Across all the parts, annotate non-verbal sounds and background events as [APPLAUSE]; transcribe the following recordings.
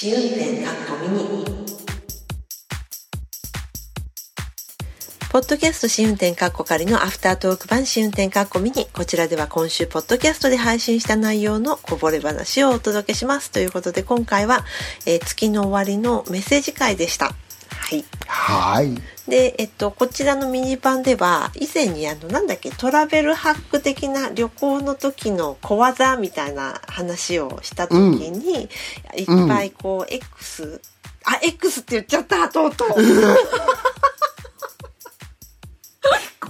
試運転かっこミニポッドキャスト試運転かっこ仮のアフタートーク版試運転かっこミニ。こちらでは今週ポッドキャストで配信した内容のこぼれ話をお届けします。ということで今回は、えー、月の終わりのメッセージ会でした。はい。はい。で、えっと、こちらのミニ版では以前にあのなんだっけトラベルハック的な旅行の時の小技みたいな話をした時に、うん、いっぱいこう X、うん、あ X って言っちゃったとうとう。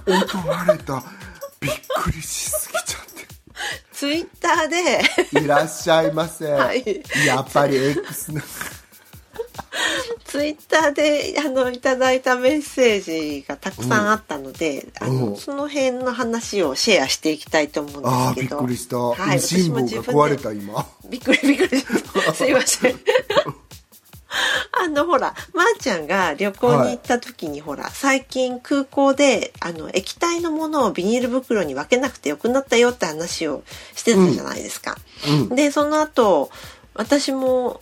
怒られた。びっくりしすぎちゃって。ツイッターで。いらっしゃいませ、[LAUGHS] はい、やっぱり X なツイッターであのいただいたメッセージがたくさんあったので、うん、あのその辺の話をシェアしていきたいと思うんですけど。あびっくりした、はい、辛抱が壊れた今。びっくりびっくり [LAUGHS] すいません。[LAUGHS] あのほらまー、あ、ちゃんが旅行に行った時に、はい、ほら最近空港であの液体のものをビニール袋に分けなくてよくなったよって話をしてたじゃないですか。うん、でその後私も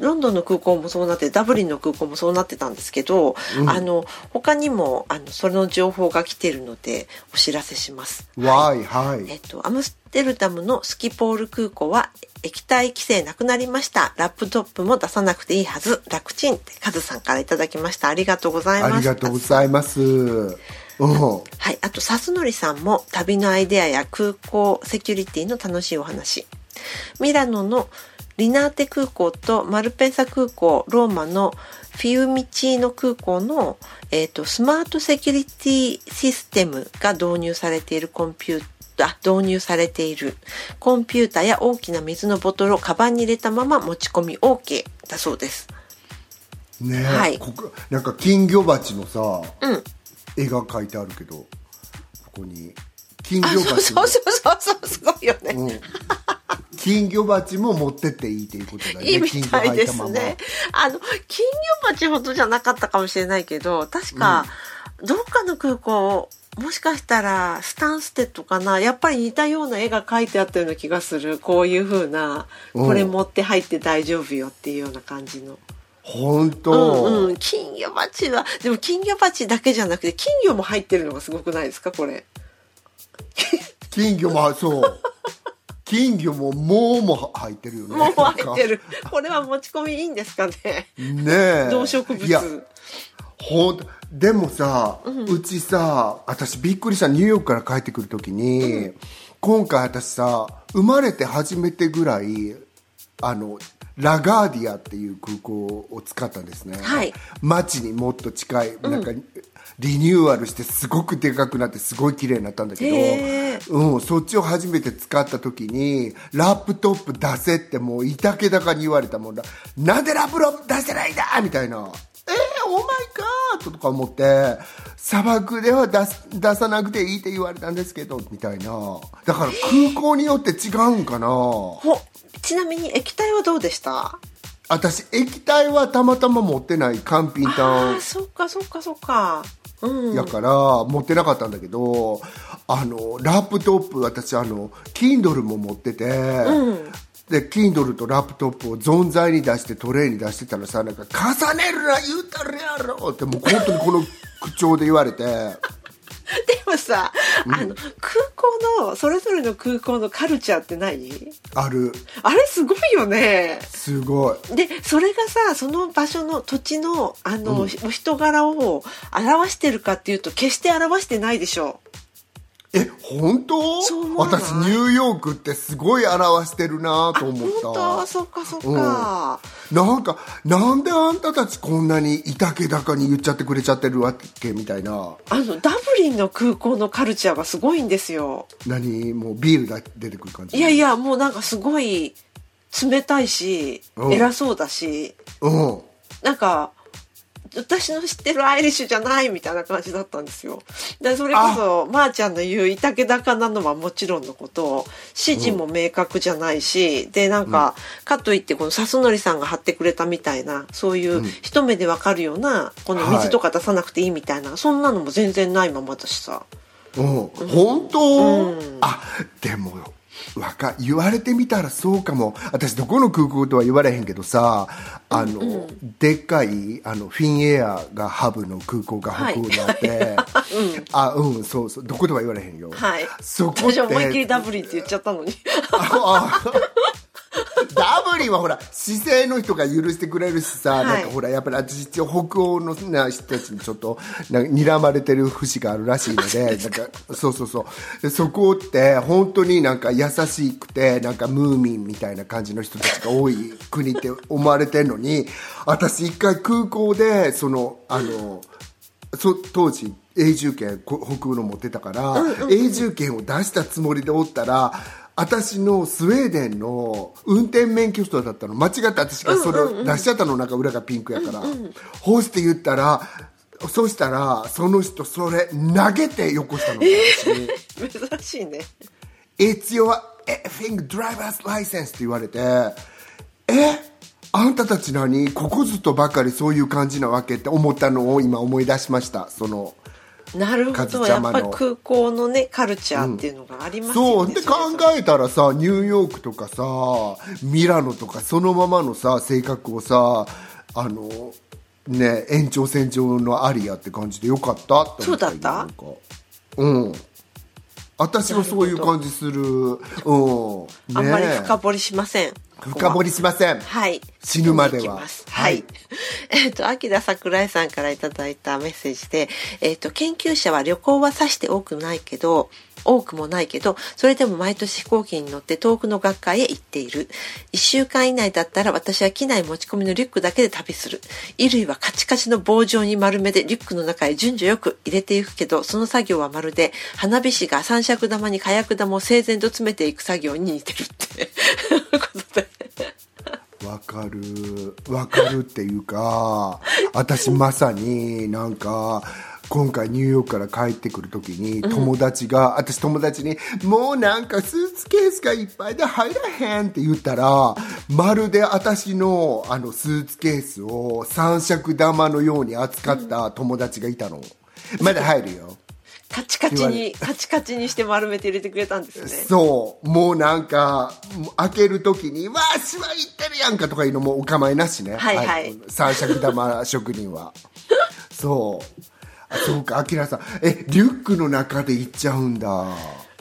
ロンドンの空港もそうなってダブリンの空港もそうなってたんですけど、うん、あの他にもあのその情報が来てるのでお知らせします。はい、はい、えっとアムステルダムのスキポール空港は液体規制なくなりました。ラップトップも出さなくていいはず。楽ちんってカズさんからいただきました。ありがとうございます。ありがとうございます。はい、あと、さすのりさんも旅のアイデアや空港セキュリティの楽しいお話。ミラノのリナーテ空港とマルペンサ空港、ローマのフィウミチーノ空港の、えーと、スマートセキュリティシステムが導入されているコンピューター、導入されている。コンピューターや大きな水のボトルをカバンに入れたまま持ち込み OK だそうです。ねはい、なんか金魚鉢のさ、うん、絵が描いてあるけどここに金魚鉢そうそうそうそうすごいよね、うん [LAUGHS] 金魚鉢も持ってっていいということだね。いいみたいですね。あの、金魚鉢ほどじゃなかったかもしれないけど、確か、どっかの空港、もしかしたらスタンステッドかな。やっぱり似たような絵が描いてあったような気がする。こういう風なこれ持って入って大丈夫よっていうような感じの。本当、うんうん、金魚鉢はでも金魚鉢だけじゃなくて金魚も入ってるのがすごくないですか？これ。金魚もそう [LAUGHS] 金魚ももうも入ってるよね。もう入ってる。これは持ち込みいいんですかね？ねえ。動植物。いや、ほんでもさ、うん、うちさ、私びっくりしたニューヨークから帰ってくるときに、うん、今回私さ、生まれて初めてぐらい、あの、ラガーディアっていう空港を使ったんですね。はい。街にもっと近い、なんか、うんリニューアルしてすごくでかくなってすごい綺麗になったんだけど、うん、そっちを初めて使った時にラップトップ出せってもういたけだかに言われたもんだ。なんでラップトップ出せないんだみたいな。えー、オーマイガーとか思って砂漠では出す出さなくていいって言われたんですけどみたいな。だから空港によって違うんかな。ちなみに液体はどうでした？私液体はたまたま持ってない乾品炭あそっかそっかそっか。やから持ってなかったんだけどあのラップトップ私あの Kindle も持ってて、うん、で Kindle とラップトップを存在に出してトレイに出してたらさなんか「重ねるな言うたるやろ」ってもう本当にこの口調で言われて。[LAUGHS] でもさ、うん、あの空港のそれぞれの空港のカルチャーって何？ある。あれすごいよね。すごい。でそれがさその場所の土地のあの、うん、人柄を表してるかっていうと決して表してないでしょえ本当？私ニューヨークってすごい表してるなと思った。本当？そっかそっか、うん、なんかなんであんたたちこんなにいたけだかに言っちゃってくれちゃってるわけみたいな。あのダブリンの空港のカルチャーがすごいんですよ。何？もうビールが出てくる感じ？いやいやもうなんかすごい冷たいし、うん、偉そうだし、うん、なんか私の知ってるアイリッシュじゃないみたいな感じだったんですよ。でそれこそまー、あ、ちゃんの言ういたけ高なのはもちろんのこと指示も明確じゃないし、うん、でなんか、うん、かといってこの笹則さんが貼ってくれたみたいなそういう一目でわかるようなこの水とか出さなくていいみたいな、はい、そんなのも全然ないままだしさ。うん、本当、うん、あでもわか言われてみたらそうかも。私どこの空港とは言われへんけどさあの、でっかいあのフィンエアがハブの空港が北欧にあって、あ [LAUGHS] うんそうそう。どこでは言われへんよ、はい。そこ私思いっきりダブリンって言っちゃったのに。ああダブリンはほら姿勢の人が許してくれるしさ、はい。なんかほらやっぱり私一応北欧のな人たちにちょっとなんか睨まれてる節があるらしいので [LAUGHS] なんかそうそうそう。でそこって本当になんか優しくてなんかムーミンみたいな感じの人たちが多い国って思われてるのに [LAUGHS] 私一回空港でそのあのそ当時永住権こ北欧の持ってたから、永住権を出したつもりでおったら私のスウェーデンの運転免許証だったの。間違って私がそれを出しちゃったのなんか裏がピンクやから、ほうして言ったらそしたらその人それ投げてよこしたの、私に珍しいね。It's your effing driver's license って言われてえあんたたち何ここずとばかりそういう感じなわけって思ったのを今思い出しました。そのなるほど。やっぱり空港のねカルチャーっていうのがありますよね、そう。で考えたらさニューヨークとかさミラノとかそのままのさ性格をさあのね延長線上のアリアって感じでよかった？って思そうだった？なんか。うん。私はそういう感じする。うん、ね、あんまり深掘りしません深掘りしませんはい。死ぬまでは次に行きますはい。[LAUGHS] えっ、と、秋田桜井さんからいただいたメッセージで、えっ、と、研究者は旅行はさして多くないけど、多くもないけど、それでも毎年飛行機に乗って遠くの学会へ行っている。一週間以内だったら私は機内持ち込みのリュックだけで旅する。衣類はカチカチの棒状に丸めでリュックの中へ順序よく入れていくけど、その作業はまるで花火師が三尺玉に火薬玉を整然と詰めていく作業に似てるって。ことで。わかるわかるっていうか私まさになんか今回ニューヨークから帰ってくる時に友達が、私友達に「もうなんかスーツケースがいっぱいで入らへん」って言ったらまるで私のあのスーツケースを三尺玉のように扱った友達がいたの、まだ入るよ。カチカチに、カチカチにして丸めて入れてくれたんですね。そう。もうなんか開ける時に「わあしわいってるやんか」とかいうのもお構いなしね。はいはい。三尺玉職人は。そう。あそうかあきらさんえリュックの中で行っちゃうんだ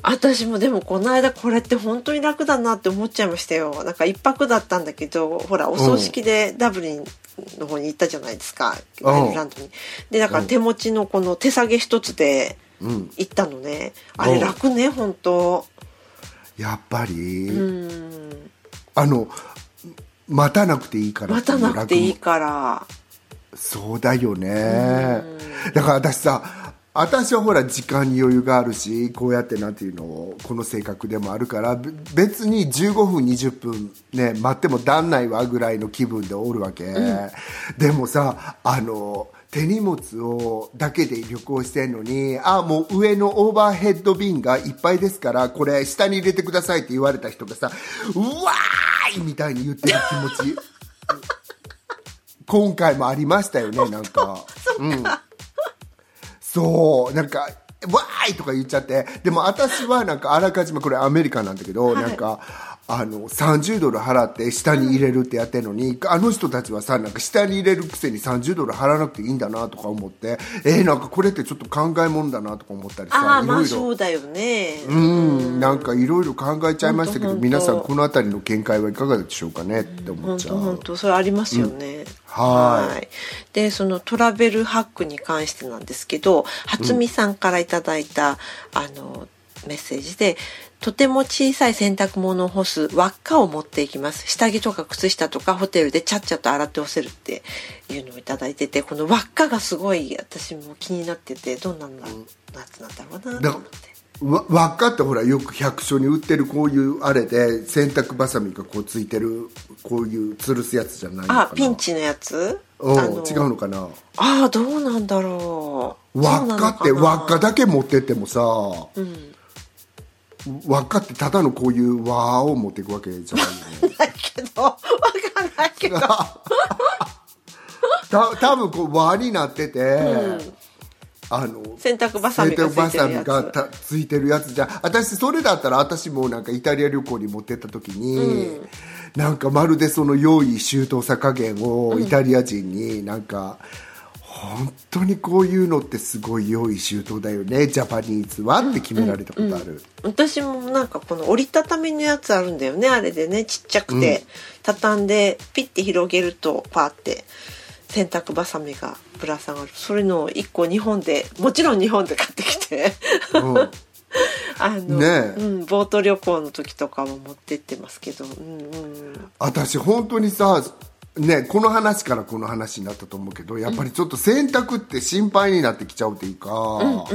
私もでもこの間これって本当に楽だなって思っちゃいましたよ。なんか一泊だったんだけど、ほら、お葬式でダブリンの方に行ったじゃないですか。うんアイルランドに。で、だから手持ちのこの手提げ一つで行ったのね。あれ楽ね、本当やっぱり？うん。あの待たなくていいから待たなくていい楽から。そうだよね。だから私さ私はほら時間に余裕があるしこうやってなんていうのこの性格でもあるからべ別に15分20分ね待っても旦那はぐらいの気分でおるわけ、でもさあの手荷物をだけで旅行してんのにあもう上のオーバーヘッド便がいっぱいですからこれ下に入れてくださいって言われた人がさうわーいみたいに言ってる気持ち今回もありましたよねなんか。うん。そうなんか「わーい!」とか言っちゃって。でも私はなんかあらかじめこれアメリカなんだけど、なんかあの30ドル払って下に入れるってやってるのに、あの人たちはさなんか下に入れるくせに30ドル払わなくていいんだなとか思ってえー、なんかこれってちょっと考えもんだなとか思ったりああ、まあさいろいろそうだよね。うんなんかいろいろ考えちゃいましたけど皆さんこの辺りの見解はいかがでしょうかねって思っ本ちゃう。当本当それありますよね。はいでそのトラベルハックに関してなんですけど初見さんからいただいた、あのメッセージで。とても小さい洗濯物を干す輪っかを持っていきます。下着とか靴下とかホテルでちゃっちゃと洗って干せるっていうのをいただいてて、この輪っかがすごい私も気になってて、どんなのなやつなんだろうなと思って。わ輪っかってほらよく百姓に売ってるこういうあれで洗濯ばさみがこうついてるこういう吊るすやつじゃないあ、ピンチのやつ？うんあの違うのかなああ、どうなんだろう。輪っかって輪っかだけ持ってってもさ、うん。輪っかってただのこういう輪を持っていくわけじゃないよね。だけど、わかんないけど。[LAUGHS] た多分こう輪になってて、あの洗濯バサミがついてるやつ。じゃん私それだったら私もなんかイタリア旅行に持ってった時に、なんかまるでその用意周到さ加減をイタリア人になんか、本当にこういうのってすごい用意周到だよね。ジャパニーズはって決められたことある、私もなんかこの折りたたみのやつあるんだよねあれでね。ちっちゃくて、畳んでピッて広げるとパーって洗濯バサミがぶら下がる。それの1個日本でもちろん日本で買ってきて。うん。[LAUGHS] あの、ねえ。うん、ボート旅行の時とかも持ってってますけど、うんうんうん、私本当にさねこの話からこの話になったと思うけどやっぱりちょっと洗濯って心配になってきちゃうっていうか、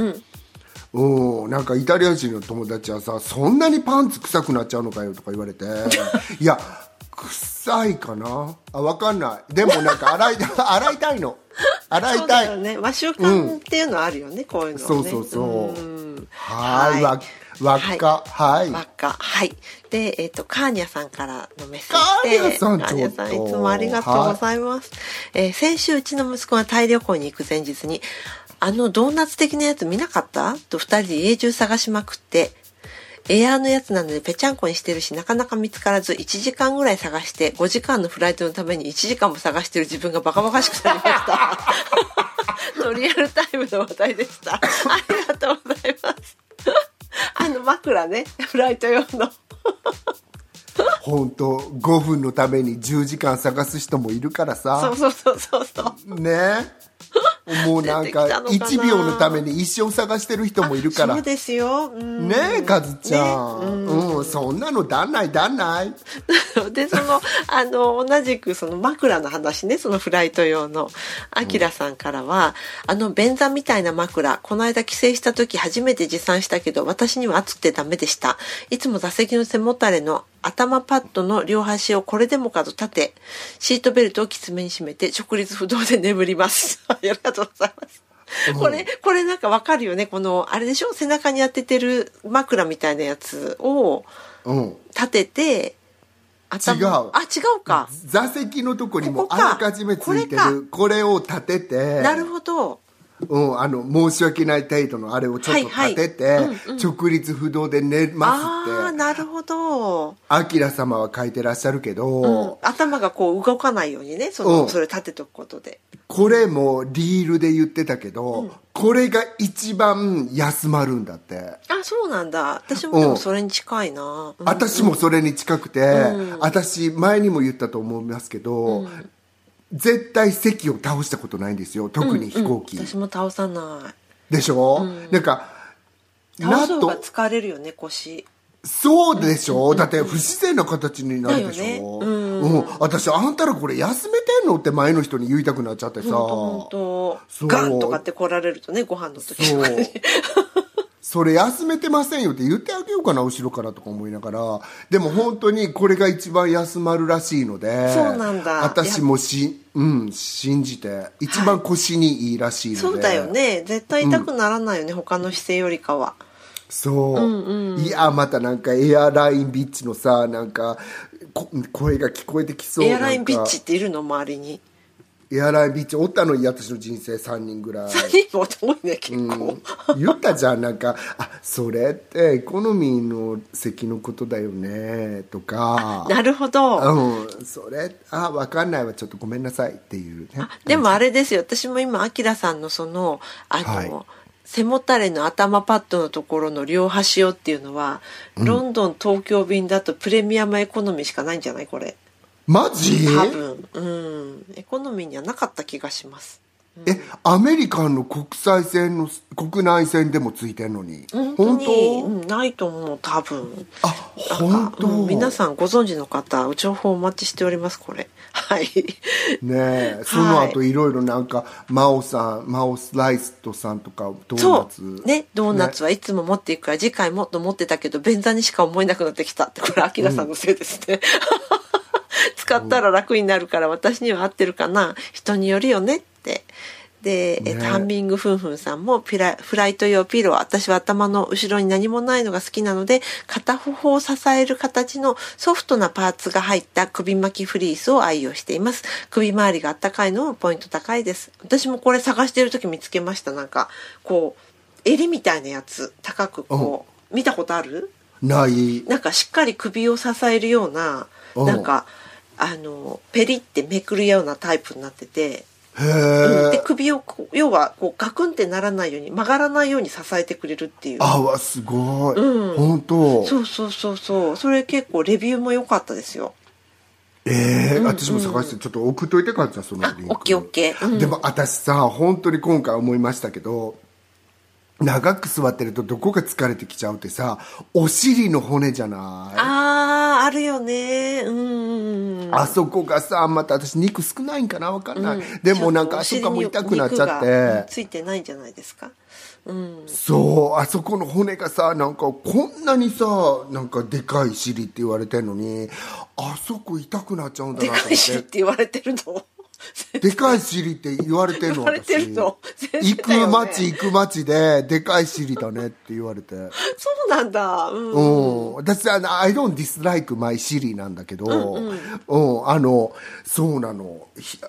うん、なんかイタリア人の友達はさそんなにパンツ臭くなっちゃうのかよとか言われて [LAUGHS] いや臭いかな？あ分かんない。でもなんか洗い [LAUGHS] 洗いたいの。洗そいうたい。だよね。和習慣っていうのはあるよね、こういうのはね。そうそうそう。うん。はいわ輪っか。はい、輪っか。はいでえっ、とカーニャさんからのメッセカージでカーニャさんいつもありがとうございます、えー先週うちの息子がタイ旅行に行く前日にあのドーナツ的なやつ見なかった？と二人で家中探しまくってエアーのやつなのでぺちゃんこにしてるしなかなか見つからず1時間ぐらい探して5時間のフライトのために1時間も探してる自分がバカバカしくなりました。[LAUGHS] のリアルタイムの話題でした。ありがとうございます。あの枕ね、フライト用の。[LAUGHS] 本当5分のために10時間探す人もいるからさそうそうそうそうそう。ねもうなんか出てきたのかな。1秒のために一生探してる人もいるから。そうですよ。うん。ねえカズちゃん、ね。うん、そんなのだんないだんない。[LAUGHS] でそのあの同じくその枕の話ね。そのフライト用の。あきらさんからは、あの便座みたいな枕。この間帰省した時初めて持参したけど私には熱くてダメでした。いつも座席の背もたれの頭パッドの両端をこれでもかと立てシートベルトをきつめに締めて直立不動で眠ります。[LAUGHS] ありがとうございます。これ、これなんかわかるよね？この、あれでしょ？背中に当ててる枕みたいなやつをうん。立てて、頭違う。あ、違うか。座席のとこにもあらかじめついてこれるこれを立てて。なるほど。うん、あの申し訳ない程度のあれをちょっと立てて、はいはい。うん直立不動で寝ますああ、ってなるほど。アキラ様は書いてらっしゃるけど、うん、頭がこう動かないようにね、その、うん。それ立てとくことで。これもリールで言ってたけど、これが一番休まるんだって、あ、そうなんだ。私もでもそれに近いな。うん。私もそれに近くて、私前にも言ったと思いますけど、絶対席を倒したことないんですよ。特に飛行機、私も倒さない。でしょ、なんか倒す方がと疲れるよね、腰。そうでしょ、だって不自然な形になるでしょ、だよね。うん。私あんたらこれ休めてんの？って前の人に言いたくなっちゃってさ。ガンとかって来られるとね、ご飯の時とかに。それ休めてませんよって言ってあげようかな後ろからとか思いながら。でも本当にこれが一番休まるらしいのでそうなんだ。私もし、うん、信じて。一番腰にいいらしいので、そうだよね。絶対痛くならないよね、他の姿勢よりかは。そう、いやまたなんかエアラインビッチのさなんかこ声が聞こえてきそう。エアラインビッチっているの？周りに。エアラインビッチおったのに私の人生3人ぐらい。3人も多いね、結構。言ったじゃんなんかあそれってエコノミーの席のことだよねとか。なるほど。うんそれあ分かんないわちょっとごめんなさいっていうね。でもあれですよ。私も今アキラさんのそのあの、はい。背もたれの頭パッドのところの両端をっていうのは、ロンドン東京便だとプレミアムエコノミーしかないんじゃないこれマジ？多分。うん。エコノミーにはなかった気がします。えアメリカンの国際線の国内線でもついてんのに？本当に？うん、ないと思う多分。あ本当、うん皆さんご存知の方情報お待ちしておりますこれ。はい。ねえその後いろいろなんかマオさんマオスライストさんとかドーそナツ。う。ねドーナツはいつも持っていくから次回もっと持ってたけど便座にしか思えなくなってきたってこれアキラさんのせいですね、使ったら楽になるから私には合ってるかな。人によるよねって。で、えっハンミングフンフンさんもピラフライト用ピロー私は頭の後ろに何もないのが好きなので片方を支える形のソフトなパーツが入った首巻きフリースを愛用しています。首周りがあったかいのもポイント高いです。私もこれ探してる時見つけました。なんかこう襟みたいなやつ高くこう見たことある？ない。なんかしっかり首を支えるようなうん。なんかあのペリってめくるようなタイプになってて。へでえ首をこう要はこうガクンってならないように曲がらないように支えてくれるっていう。あわすごい、うん。本当。そうそうそうそう。それ結構レビューも良かったですよ。ええうん私も探してちょっと送っといてかじゃあそのリンク。オッケーオッケー、うん。でも私さ本当に今回思いましたけど長く座ってるとどこが疲れてきちゃうってさお尻の骨じゃない？あーあるよね。うん。あそこがさまた私肉少ないんかなわかんない、うん。でもなんかあそこも痛くなっちゃって。ついてないんじゃないですか？うん。そうあそこの骨がさなんかこんなにさなんかでかい尻って言われてんのにあそこ痛くなっちゃうんだでなと思っかいしってて言われてるの？[LAUGHS] でかい尻って言われてんの言われてるの。私。先生行く町行く町ででかい尻だねって言われて。そうなんだ。うん。うん、私あの「I don't dislike my Siri」なんだけど、うんあのそうなの。ひ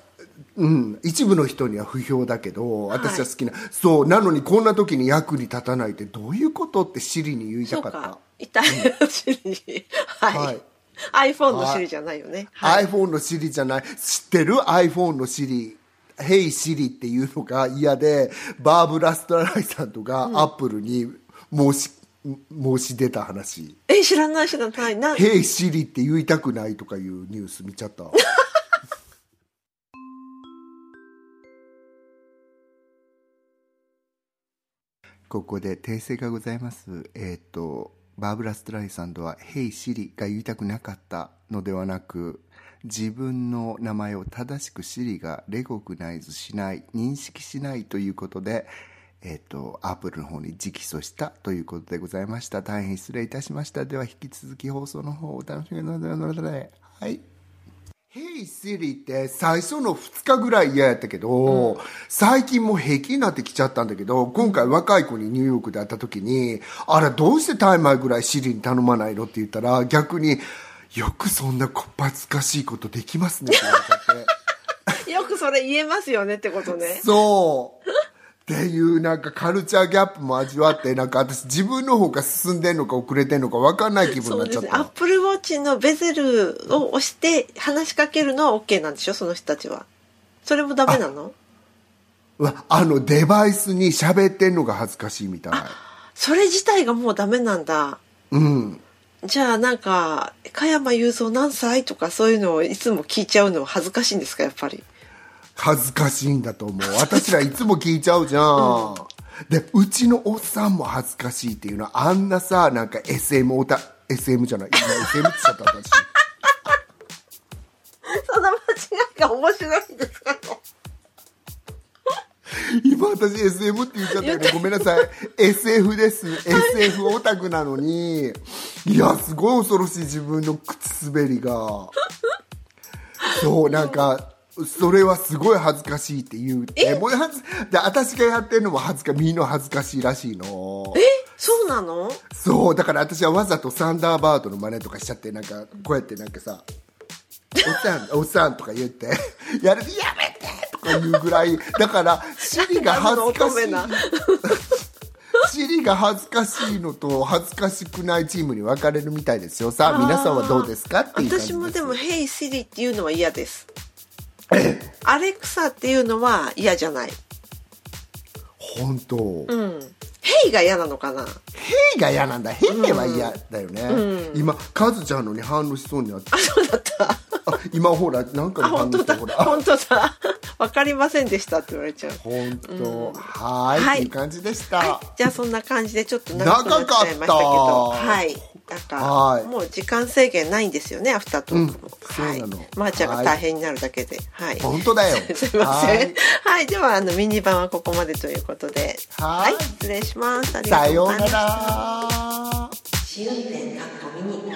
うん、一部の人には不評だけど私は好きな、そうなのにこんな時に役に立たないってどういうことってシリに言いたかった。痛いシリはい、はい iPhone のシリじゃないよね、はい。iPhone のシリじゃない。知ってる？iPhone のシリ「Hey Siri」っていうのが嫌でバーブラ・ストライさんとか、アップルに申し申し出た話。え知らない知らない「な Hey Siri」って言いたくないとかいうニュース見ちゃった。[LAUGHS] ここで訂正がございます。えっ、とバーブラ・ストライサンドは「ヘイシリ」が言いたくなかったのではなく自分の名前を正しくシリがレコグナイズしない認識しないということでえっ、とアップルの方に直訴したということでございました。大変失礼いたしました。では引き続き放送の方をお楽しみください。はい「Hey Siri」って最初の2日ぐらい嫌やったけど、最近もう平気になってきちゃったんだけど今回若い子にニューヨークで会った時に「あらどうしてタイマーぐらい Siri に頼まないの?」って言ったら逆に「よくそんなこっぱずかしいことできますね」って言われちゃって。[LAUGHS] よくそれ言えますよねってことねそうっていうなんかカルチャーギャップも味わってなんか私自分の方が進んでんのか遅れてんのか分かんない気分になっちゃった。です。ねアップルウォッチのベゼルを押して話しかけるのは OK なんでしょ？その人たちは。それもダメなの？あのデバイスに喋ってんのが恥ずかしいみたい。それ自体がもうダメなんだ。うん。じゃあなんか「加山雄三何歳?」とかそういうのをいつも聞いちゃうのは恥ずかしいんですか？やっぱり恥ずかしいんだと思う。私らいつも聞いちゃうじゃん、でうちのおっさんも恥ずかしいっていうのはあんなさなんか SM おた SM じゃない。今 SM って言っちゃった私。その間違いが面白いんですか今私 SM って言っちゃったよね。ごめんなさい。SF です。SF オタクなのに。いやすごい恐ろしい自分の靴滑りが。そうなんかそれはすごい恥ずかしいって言うて。もう恥ずで私がやってるのも恥ずかみんな恥ずかしいらしいの。え？そうなの？そうだから私はわざとサンダーバードの真似とかしちゃってなんかこうやってなんかさ「おっさん [LAUGHS] おっさん」とか言ってやると「やめて!」とか言うぐらいだから尻が恥ずかしい。乙女な。[LAUGHS] 尻が恥ずかしいのと恥ずかしくないチームに分かれるみたいですよ。さあ皆さんはどうですか？っていう感じ私もでも「ヘイ Siri」っていうのは嫌です [LAUGHS] アレクサっていうのは嫌じゃない。本当、うん「ヘイ」が嫌なのかな。ヘイが嫌なんだ。ヘイは嫌だよね、今カズちゃんのに反応しそうになって。あそうだった。あ今ほらなんかあに反応してほら。あ本当だ。わかりませんでしたって言われちゃう。本当、はーい、はい。いう感じでした、はい、じゃあそんな感じでちょっと長くなっちゃいましたけど。長かった。はいなんかはい。もう時間制限ないんですよねアフタートークも、うん。はい。まー、ちゃんが大変になるだけで。はい、本当だよ。[LAUGHS] すいません。ははい。いではあのミニ版はここまでということで。はい。失礼します。ありがさようなとうございますら。試運転かっこミニ